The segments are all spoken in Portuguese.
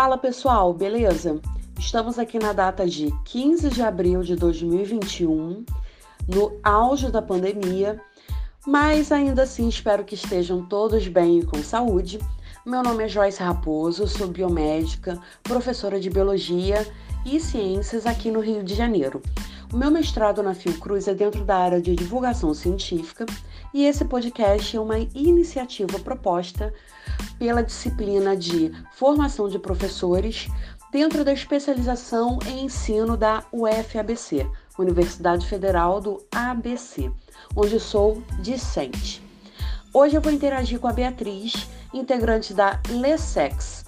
Fala pessoal, beleza? Estamos aqui na data de 15 de abril de 2021, no auge da pandemia, mas ainda assim espero que estejam todos bem e com saúde. Meu nome é Joyce Raposo, sou biomédica, professora de biologia e ciências aqui no Rio de Janeiro. O meu mestrado na Fiocruz é dentro da área de divulgação científica e esse podcast é uma iniciativa proposta pela disciplina de formação de professores dentro da especialização em ensino da UFABC, Universidade Federal do ABC, onde sou discente. Hoje eu vou interagir com a Beatriz, integrante da LESEX,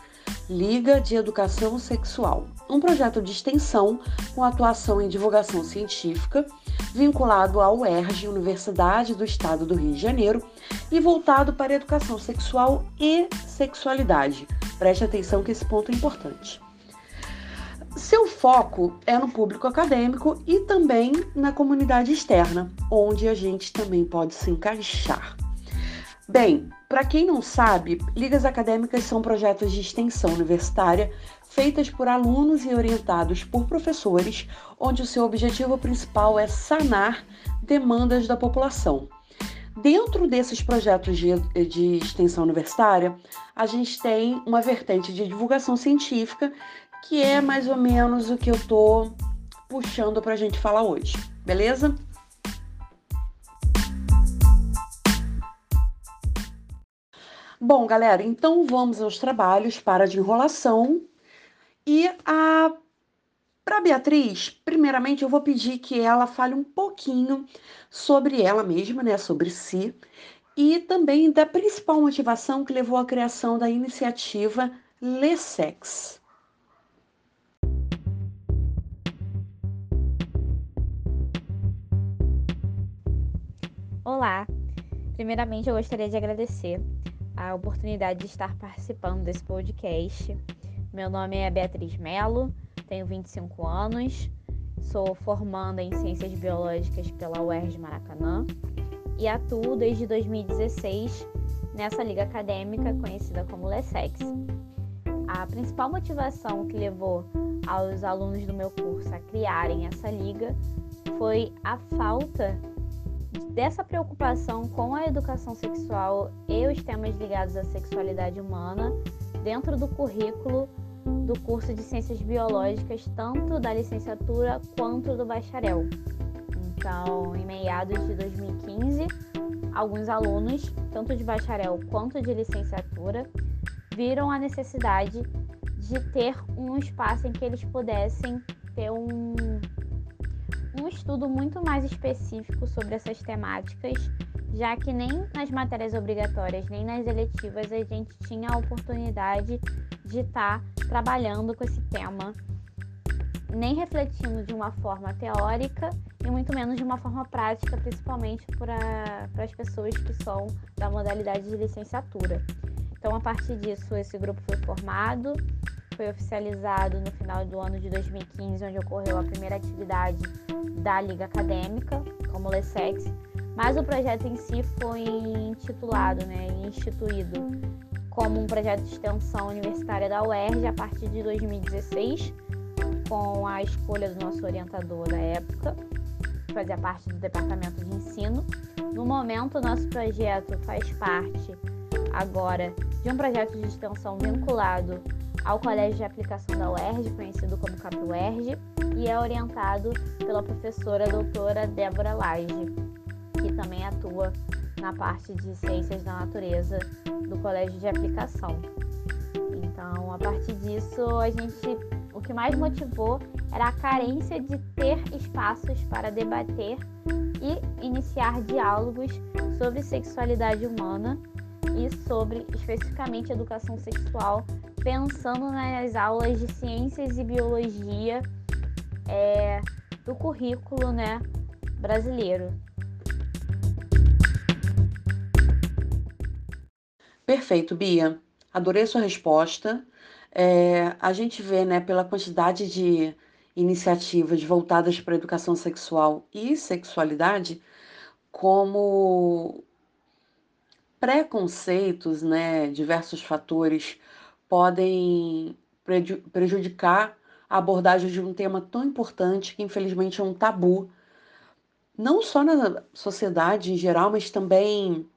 Liga de Educação Sexual, um projeto de extensão com atuação em divulgação científica, vinculado à UERJ, Universidade do Estado do Rio de Janeiro, e voltado para educação sexual e sexualidade. Preste atenção que esse ponto é importante. Seu foco é no público acadêmico e também na comunidade externa, onde a gente também pode se encaixar. Bem, para quem não sabe, ligas acadêmicas são projetos de extensão universitária feitas por alunos e orientados por professores, onde o seu objetivo principal é sanar demandas da população. Dentro desses projetos de, de extensão universitária, a gente tem uma vertente de divulgação científica, que é mais ou menos o que eu estou puxando para a gente falar hoje, beleza? Bom, galera, então vamos aos trabalhos para de enrolação. E a para Beatriz, primeiramente eu vou pedir que ela fale um pouquinho sobre ela mesma, né, sobre si, e também da principal motivação que levou à criação da iniciativa Lessex. Olá! Primeiramente, eu gostaria de agradecer a oportunidade de estar participando desse podcast. Meu nome é Beatriz Melo, tenho 25 anos, sou formanda em Ciências Biológicas pela UERJ Maracanã e atuo desde 2016 nessa liga acadêmica conhecida como LESEX. A principal motivação que levou aos alunos do meu curso a criarem essa liga foi a falta dessa preocupação com a educação sexual e os temas ligados à sexualidade humana dentro do currículo do curso de Ciências Biológicas, tanto da licenciatura quanto do bacharel. Então, em meados de 2015, alguns alunos, tanto de bacharel quanto de licenciatura, viram a necessidade de ter um espaço em que eles pudessem ter um um estudo muito mais específico sobre essas temáticas, já que nem nas matérias obrigatórias nem nas eletivas a gente tinha a oportunidade de estar tá trabalhando com esse tema, nem refletindo de uma forma teórica e muito menos de uma forma prática, principalmente para as pessoas que são da modalidade de licenciatura. Então, a partir disso, esse grupo foi formado foi oficializado no final do ano de 2015, onde ocorreu a primeira atividade da Liga Acadêmica, como LESEX, mas o projeto em si foi intitulado né, instituído como um projeto de extensão universitária da UERJ a partir de 2016, com a escolha do nosso orientador da época, que fazia parte do departamento de ensino. No momento, o nosso projeto faz parte agora de um projeto de extensão vinculado ao Colégio de Aplicação da UERJ, conhecido como CapUERJ, e é orientado pela professora doutora Débora Lage, que também atua na parte de Ciências da Natureza do Colégio de Aplicação. Então, a partir disso, a gente o que mais motivou era a carência de ter espaços para debater e iniciar diálogos sobre sexualidade humana e sobre especificamente educação sexual pensando nas aulas de ciências e biologia é, do currículo né, brasileiro. Perfeito, Bia. Adorei sua resposta. É, a gente vê, né, pela quantidade de iniciativas voltadas para a educação sexual e sexualidade, como preconceitos, né, diversos fatores podem prejudicar a abordagem de um tema tão importante que infelizmente é um tabu, não só na sociedade em geral, mas também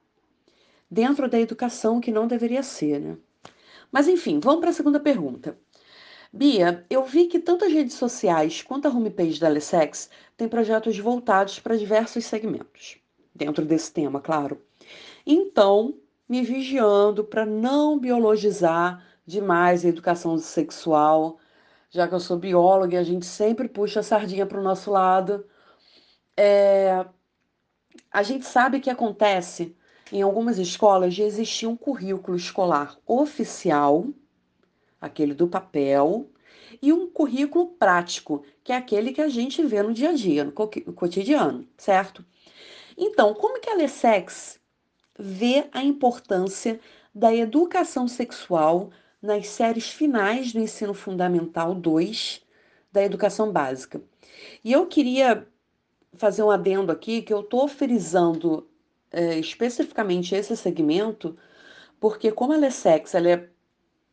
dentro da educação que não deveria ser, né? Mas enfim, vamos para a segunda pergunta. Bia, eu vi que tanto as redes sociais quanto a homepage da Alessex têm projetos voltados para diversos segmentos, dentro desse tema, claro. Então, me vigiando para não biologizar demais a educação sexual, já que eu sou bióloga e a gente sempre puxa a sardinha para o nosso lado. É... A gente sabe que acontece em algumas escolas de existir um currículo escolar oficial aquele do papel, e um currículo prático, que é aquele que a gente vê no dia a dia, no cotidiano, certo? Então, como que a Lessex vê a importância da educação sexual nas séries finais do ensino fundamental 2 da educação básica? E eu queria fazer um adendo aqui que eu estou frisando é, especificamente esse segmento, porque como a Lessex ela é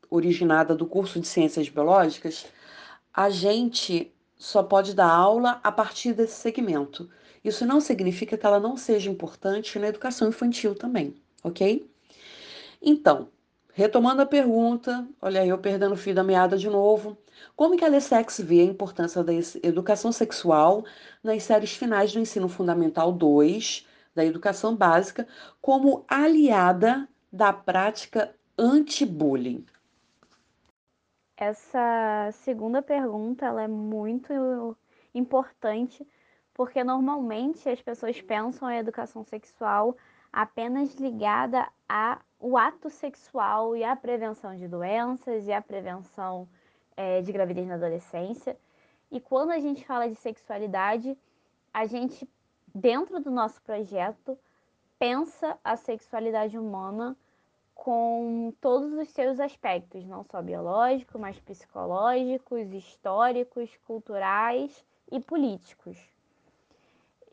originada do curso de Ciências Biológicas, a gente só pode dar aula a partir desse segmento. Isso não significa que ela não seja importante na educação infantil também, ok? Então, retomando a pergunta, olha aí eu perdendo o fio da meada de novo. Como que a Lessex vê a importância da educação sexual nas séries finais do ensino fundamental 2 da educação básica como aliada da prática anti-bullying? Essa segunda pergunta ela é muito importante porque normalmente as pessoas pensam a educação sexual apenas ligada ao ato sexual e à prevenção de doenças e à prevenção é, de gravidez na adolescência. E quando a gente fala de sexualidade, a gente, dentro do nosso projeto, pensa a sexualidade humana com todos os seus aspectos, não só biológicos, mas psicológicos, históricos, culturais e políticos.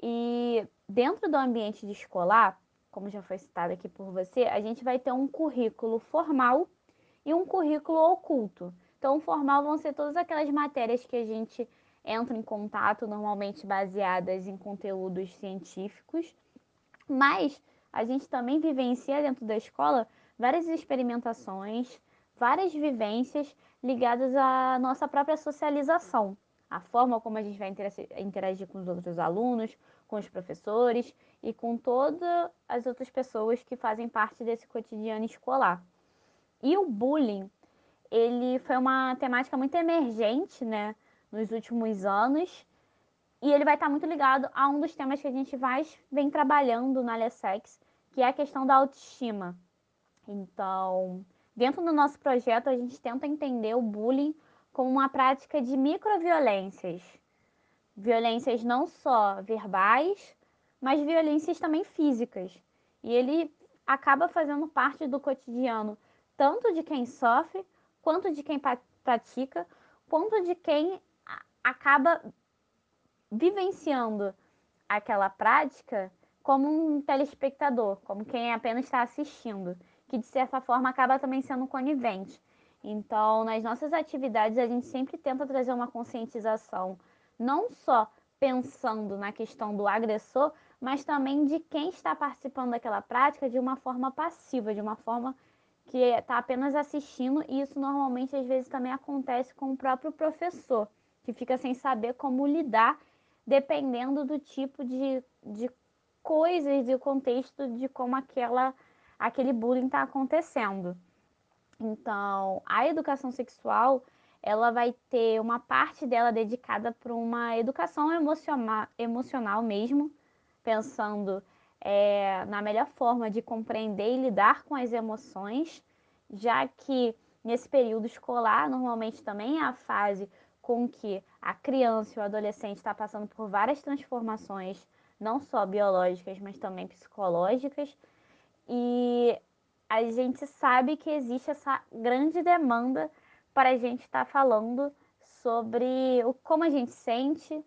E dentro do ambiente escolar, como já foi citado aqui por você, a gente vai ter um currículo formal e um currículo oculto. Então, formal vão ser todas aquelas matérias que a gente entra em contato, normalmente baseadas em conteúdos científicos, mas a gente também vivencia dentro da escola várias experimentações, várias vivências ligadas à nossa própria socialização, a forma como a gente vai interagir com os outros alunos, com os professores e com todas as outras pessoas que fazem parte desse cotidiano escolar. E o bullying, ele foi uma temática muito emergente, né, nos últimos anos, e ele vai estar muito ligado a um dos temas que a gente mais vem trabalhando na Lessex, que é a questão da autoestima. Então, dentro do nosso projeto, a gente tenta entender o bullying como uma prática de microviolências. Violências não só verbais, mas violências também físicas. E ele acaba fazendo parte do cotidiano tanto de quem sofre, quanto de quem pratica, quanto de quem acaba vivenciando aquela prática como um telespectador, como quem apenas está assistindo que de certa forma acaba também sendo conivente. Então, nas nossas atividades, a gente sempre tenta trazer uma conscientização, não só pensando na questão do agressor, mas também de quem está participando daquela prática de uma forma passiva, de uma forma que está apenas assistindo, e isso normalmente às vezes também acontece com o próprio professor, que fica sem saber como lidar, dependendo do tipo de, de coisas e o contexto de como aquela aquele bullying está acontecendo. Então, a educação sexual, ela vai ter uma parte dela dedicada para uma educação emocional, emocional mesmo, pensando é, na melhor forma de compreender e lidar com as emoções, já que nesse período escolar, normalmente também é a fase com que a criança e o adolescente está passando por várias transformações, não só biológicas, mas também psicológicas. E a gente sabe que existe essa grande demanda para a gente estar tá falando sobre o, como a gente sente,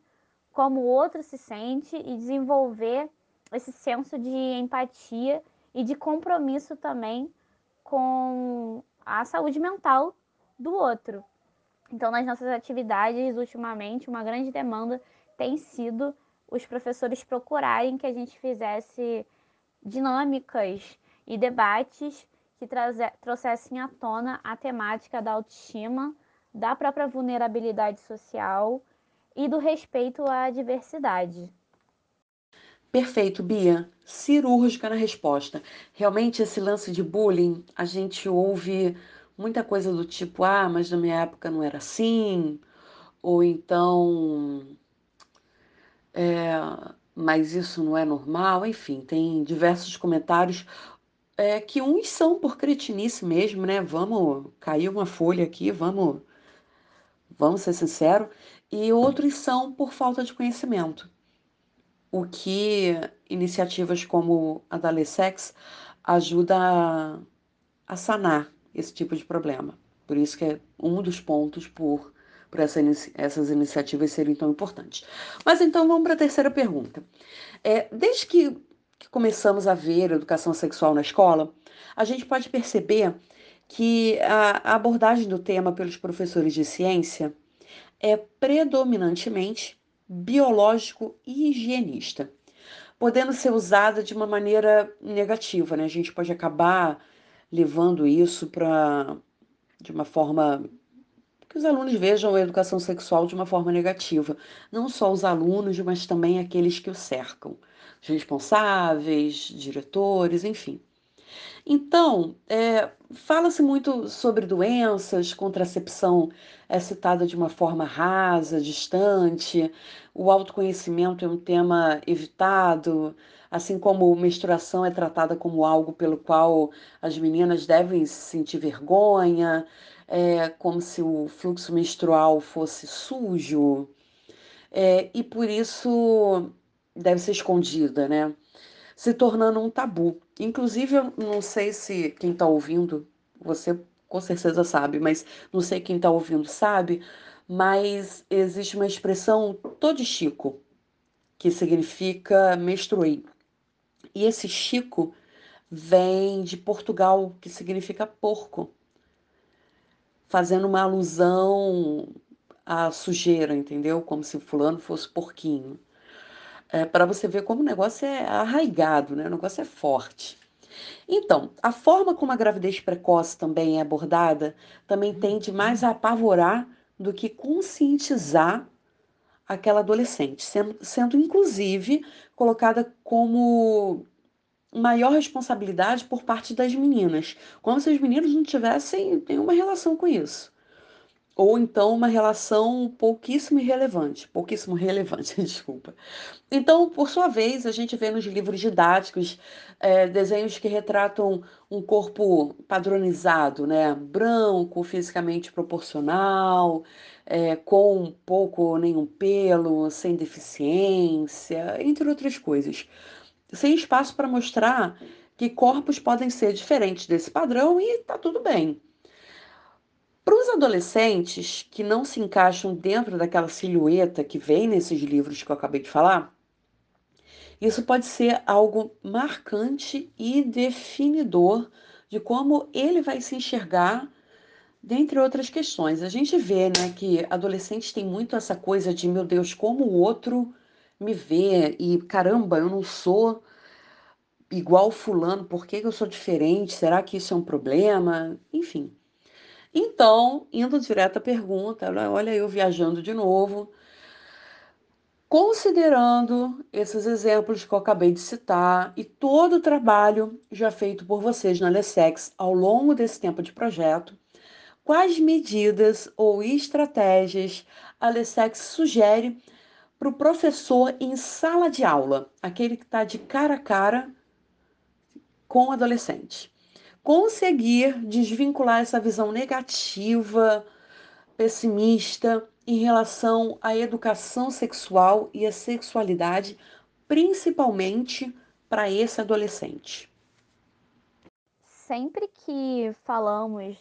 como o outro se sente e desenvolver esse senso de empatia e de compromisso também com a saúde mental do outro. Então, nas nossas atividades, ultimamente, uma grande demanda tem sido os professores procurarem que a gente fizesse dinâmicas e debates que trouxessem à tona a temática da autoestima, da própria vulnerabilidade social e do respeito à diversidade. Perfeito, Bia. Cirúrgica na resposta. Realmente, esse lance de bullying, a gente ouve muita coisa do tipo: ah, mas na minha época não era assim, ou então. É, mas isso não é normal. Enfim, tem diversos comentários é, que uns são por cretinice mesmo, né? Vamos cair uma folha aqui, vamos, vamos ser sinceros, e outros são por falta de conhecimento o que iniciativas como a da Lessex ajuda a, a sanar esse tipo de problema. Por isso que é um dos pontos por, por essa, essas iniciativas serem tão importantes. Mas então vamos para a terceira pergunta. É, desde que, que começamos a ver educação sexual na escola, a gente pode perceber que a, abordagem do tema pelos professores de ciência é predominantemente biológico e higienista, podendo ser usada de uma maneira negativa, né? A gente pode acabar levando isso para de uma forma que os alunos vejam a educação sexual de uma forma negativa, não só os alunos, mas também aqueles que o cercam, os responsáveis, diretores, enfim. Então, é, fala-se muito sobre doenças, contracepção é citada de uma forma rasa, distante, o autoconhecimento é um tema evitado, assim como menstruação é tratada como algo pelo qual as meninas devem sentir vergonha, é, como se o fluxo menstrual fosse sujo, é, e por isso deve ser escondida, né? Se tornando um tabu. Inclusive, eu não sei se quem está ouvindo, você com certeza sabe, mas não sei quem está ouvindo sabe, mas existe uma expressão todo chico, que significa menstruei. E esse chico vem de Portugal, que significa porco, fazendo uma alusão à sujeira, entendeu? Como se fulano fosse porquinho é, para você ver como o negócio é arraigado, né? o negócio é forte. Então, a forma como a gravidez precoce também é abordada também tende mais a apavorar do que conscientizar aquela adolescente, sendo, sendo inclusive colocada como maior responsabilidade por parte das meninas, como se os meninos não tivessem nenhuma relação com isso ou então uma relação pouquíssimo irrelevante, pouquíssimo relevante, desculpa. Então, por sua vez, a gente vê nos livros didáticos é, desenhos que retratam um corpo padronizado, né? Branco, fisicamente proporcional, é, com pouco ou nenhum pelo, sem deficiência, entre outras coisas. Sem espaço para mostrar que corpos podem ser diferentes desse padrão e tá tudo bem. Para os adolescentes que não se encaixam dentro daquela silhueta que vem nesses livros que eu acabei de falar, isso pode ser algo marcante e definidor de como ele vai se enxergar, dentre outras questões. A gente vê né, que adolescentes têm muito essa coisa de, meu Deus, como o outro me vê, e caramba, eu não sou igual fulano, por que eu sou diferente? Será que isso é um problema? Enfim. Então, indo direto à pergunta, olha eu viajando de novo. Considerando esses exemplos que eu acabei de citar e todo o trabalho já feito por vocês na Lessex ao longo desse tempo de projeto, quais medidas ou estratégias a Lessex sugere para o professor em sala de aula, aquele que está de cara a cara com o adolescente? conseguir desvincular essa visão negativa, pessimista em relação à educação sexual e à sexualidade, principalmente para esse adolescente. Sempre que falamos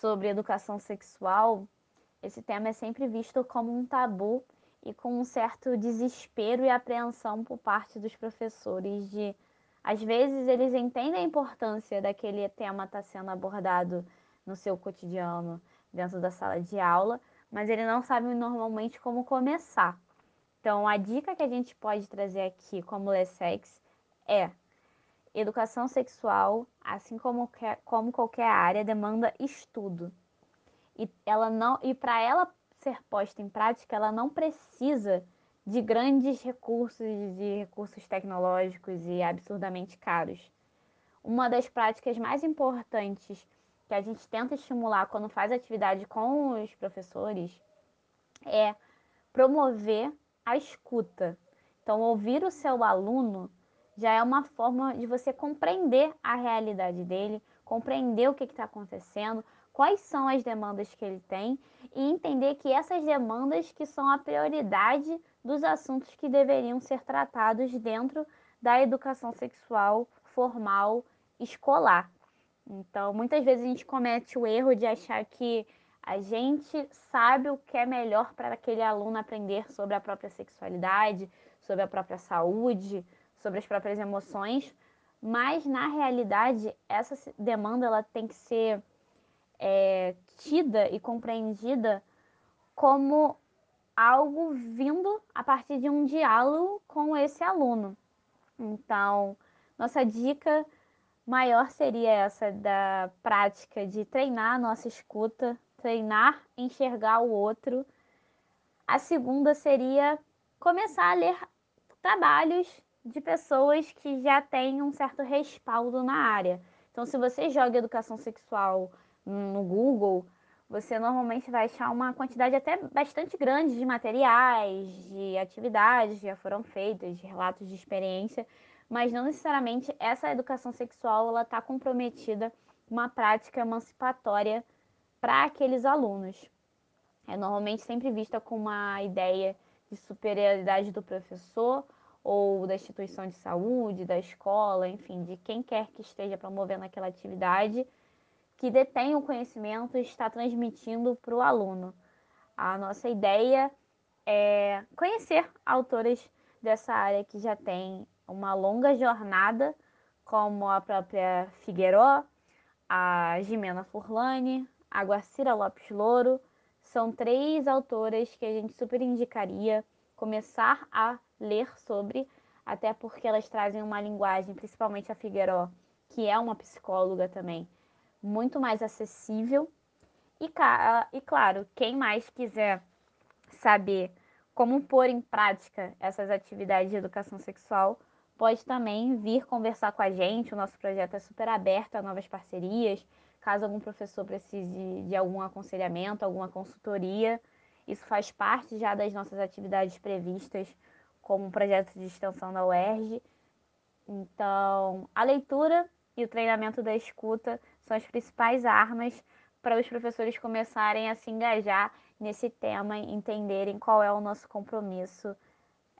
sobre educação sexual, esse tema é sempre visto como um tabu e com um certo desespero e apreensão por parte dos professores de às vezes eles entendem a importância daquele tema estar tá sendo abordado no seu cotidiano dentro da sala de aula, mas ele não sabe normalmente como começar. Então, a dica que a gente pode trazer aqui como Lessex é educação sexual, assim como, como qualquer área, demanda estudo. E ela não e para ela ser posta em prática, ela não precisa de grandes recursos, de recursos tecnológicos e absurdamente caros. Uma das práticas mais importantes que a gente tenta estimular quando faz atividade com os professores é promover a escuta. Então, ouvir o seu aluno já é uma forma de você compreender a realidade dele, compreender o que está acontecendo, quais são as demandas que ele tem e entender que essas demandas que são a prioridade dos assuntos que deveriam ser tratados dentro da educação sexual formal escolar. Então, muitas vezes a gente comete o erro de achar que a gente sabe o que é melhor para aquele aluno aprender sobre a própria sexualidade, sobre a própria saúde, sobre as próprias emoções, mas na realidade essa demanda ela tem que ser é, tida e compreendida como algo vindo a partir de um diálogo com esse aluno. Então, nossa dica maior seria essa da prática de treinar a nossa escuta, treinar enxergar o outro. A segunda seria começar a ler trabalhos de pessoas que já têm um certo respaldo na área. Então, se você joga educação sexual no Google, você normalmente vai achar uma quantidade até bastante grande de materiais, de atividades que já foram feitas, de relatos de experiência, mas não necessariamente essa educação sexual ela está comprometida com uma prática emancipatória para aqueles alunos. É normalmente sempre vista com uma ideia de superioridade do professor ou da instituição de saúde, da escola, enfim, de quem quer que esteja promovendo aquela atividade, que detém o conhecimento e está transmitindo para o aluno. A nossa ideia é conhecer autores dessa área que já têm uma longa jornada, como a própria Figueiró, a Jimena Furlani, a Guacira Lopes Louro. São três autoras que a gente super indicaria começar a ler sobre, até porque elas trazem uma linguagem, principalmente a Figueiró, que é uma psicóloga também, muito mais acessível. E, e claro, quem mais quiser saber como pôr em prática essas atividades de educação sexual, pode também vir conversar com a gente. O nosso projeto é super aberto a novas parcerias. Caso algum professor precise de algum aconselhamento, alguma consultoria, isso faz parte já das nossas atividades previstas como projeto de extensão da UERJ. Então, a leitura e o treinamento da escuta são as principais armas para os professores começarem a se engajar nesse tema entenderem qual é o nosso compromisso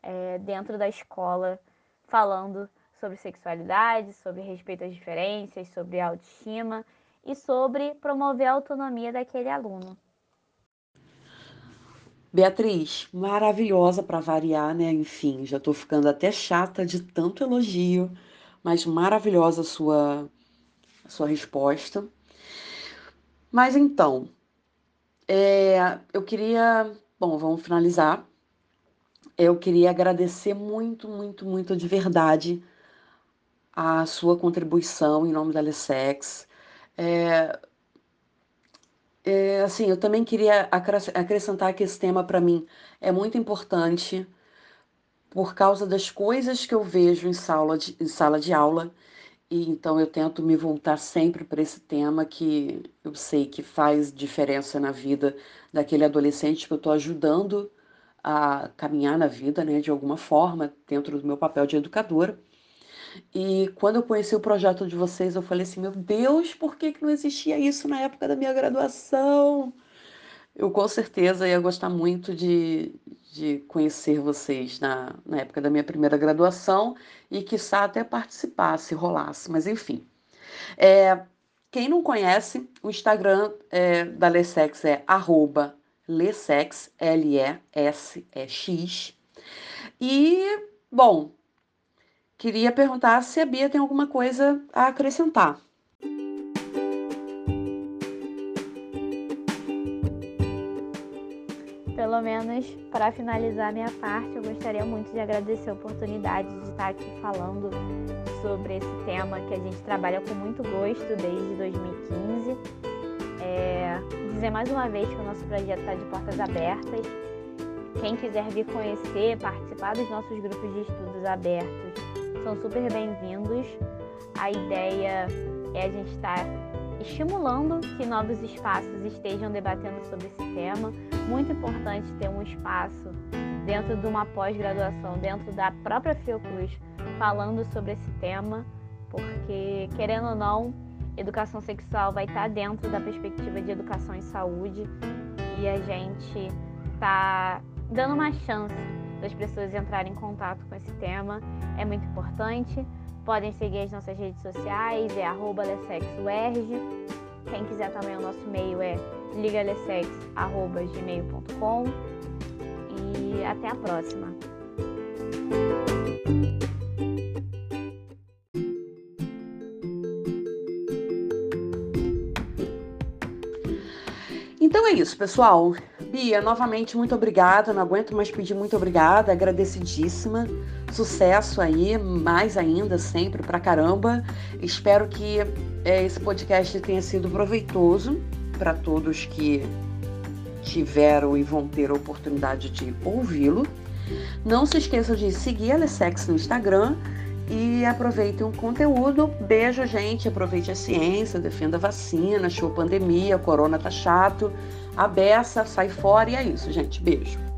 é, dentro da escola, falando sobre sexualidade, sobre respeito às diferenças, sobre autoestima e sobre promover a autonomia daquele aluno. Beatriz, maravilhosa para variar, né? Enfim, já estou ficando até chata de tanto elogio, mas maravilhosa a sua, sua resposta. Mas então, é, eu queria. Bom, vamos finalizar. Eu queria agradecer muito, muito, muito de verdade a sua contribuição em nome da Lessex. É, é, assim, eu também queria acrescentar que esse tema para mim é muito importante por causa das coisas que eu vejo em sala de, em sala de aula. E então eu tento me voltar sempre para esse tema que eu sei que faz diferença na vida daquele adolescente que eu estou ajudando a caminhar na vida, né, de alguma forma, dentro do meu papel de educadora. E quando eu conheci o projeto de vocês, eu falei assim: meu Deus, por que, que não existia isso na época da minha graduação? Eu com certeza ia gostar muito de, de conhecer vocês na, na época da minha primeira graduação e, quiçá, até participar, se rolasse, mas enfim. É, quem não conhece, o Instagram é, da Lessex é arroba Lessex, L-E-S-E-X. E, bom, Queria perguntar se a Bia tem alguma coisa a acrescentar. Pelo menos para finalizar minha parte, eu gostaria muito de agradecer a oportunidade de estar aqui falando sobre esse tema que a gente trabalha com muito gosto desde 2015. É, dizer mais uma vez que o nosso projeto está de portas abertas. Quem quiser vir conhecer, participar dos nossos grupos de estudos abertos, são super bem-vindos. A ideia é a gente estar estimulando que novos espaços estejam debatendo sobre esse tema. Muito importante ter um espaço dentro de uma pós-graduação, dentro da própria Fiocruz, falando sobre esse tema, porque, querendo ou não, educação sexual vai estar dentro da perspectiva de educação e saúde e a gente está dando uma chance das pessoas entrarem em contato com esse tema. É muito importante. Podem seguir as nossas redes sociais, é arroba Quem quiser também o nosso e-mail é ligalessex.gmail.com e até a próxima. Então é isso, pessoal. Bia, novamente, muito obrigada. Não aguento mais pedir muito obrigada, agradecidíssima. Sucesso aí, mais ainda, sempre pra caramba. Espero que é, esse podcast tenha sido proveitoso para todos que tiveram e vão ter a oportunidade de ouvi-lo. Não se esqueçam de seguir a Alessex no Instagram e aproveitem o conteúdo. Beijo, gente. Aproveite a ciência, defenda a vacina, show pandemia, corona tá chato. A beça, sai fora e é isso, gente. Beijo.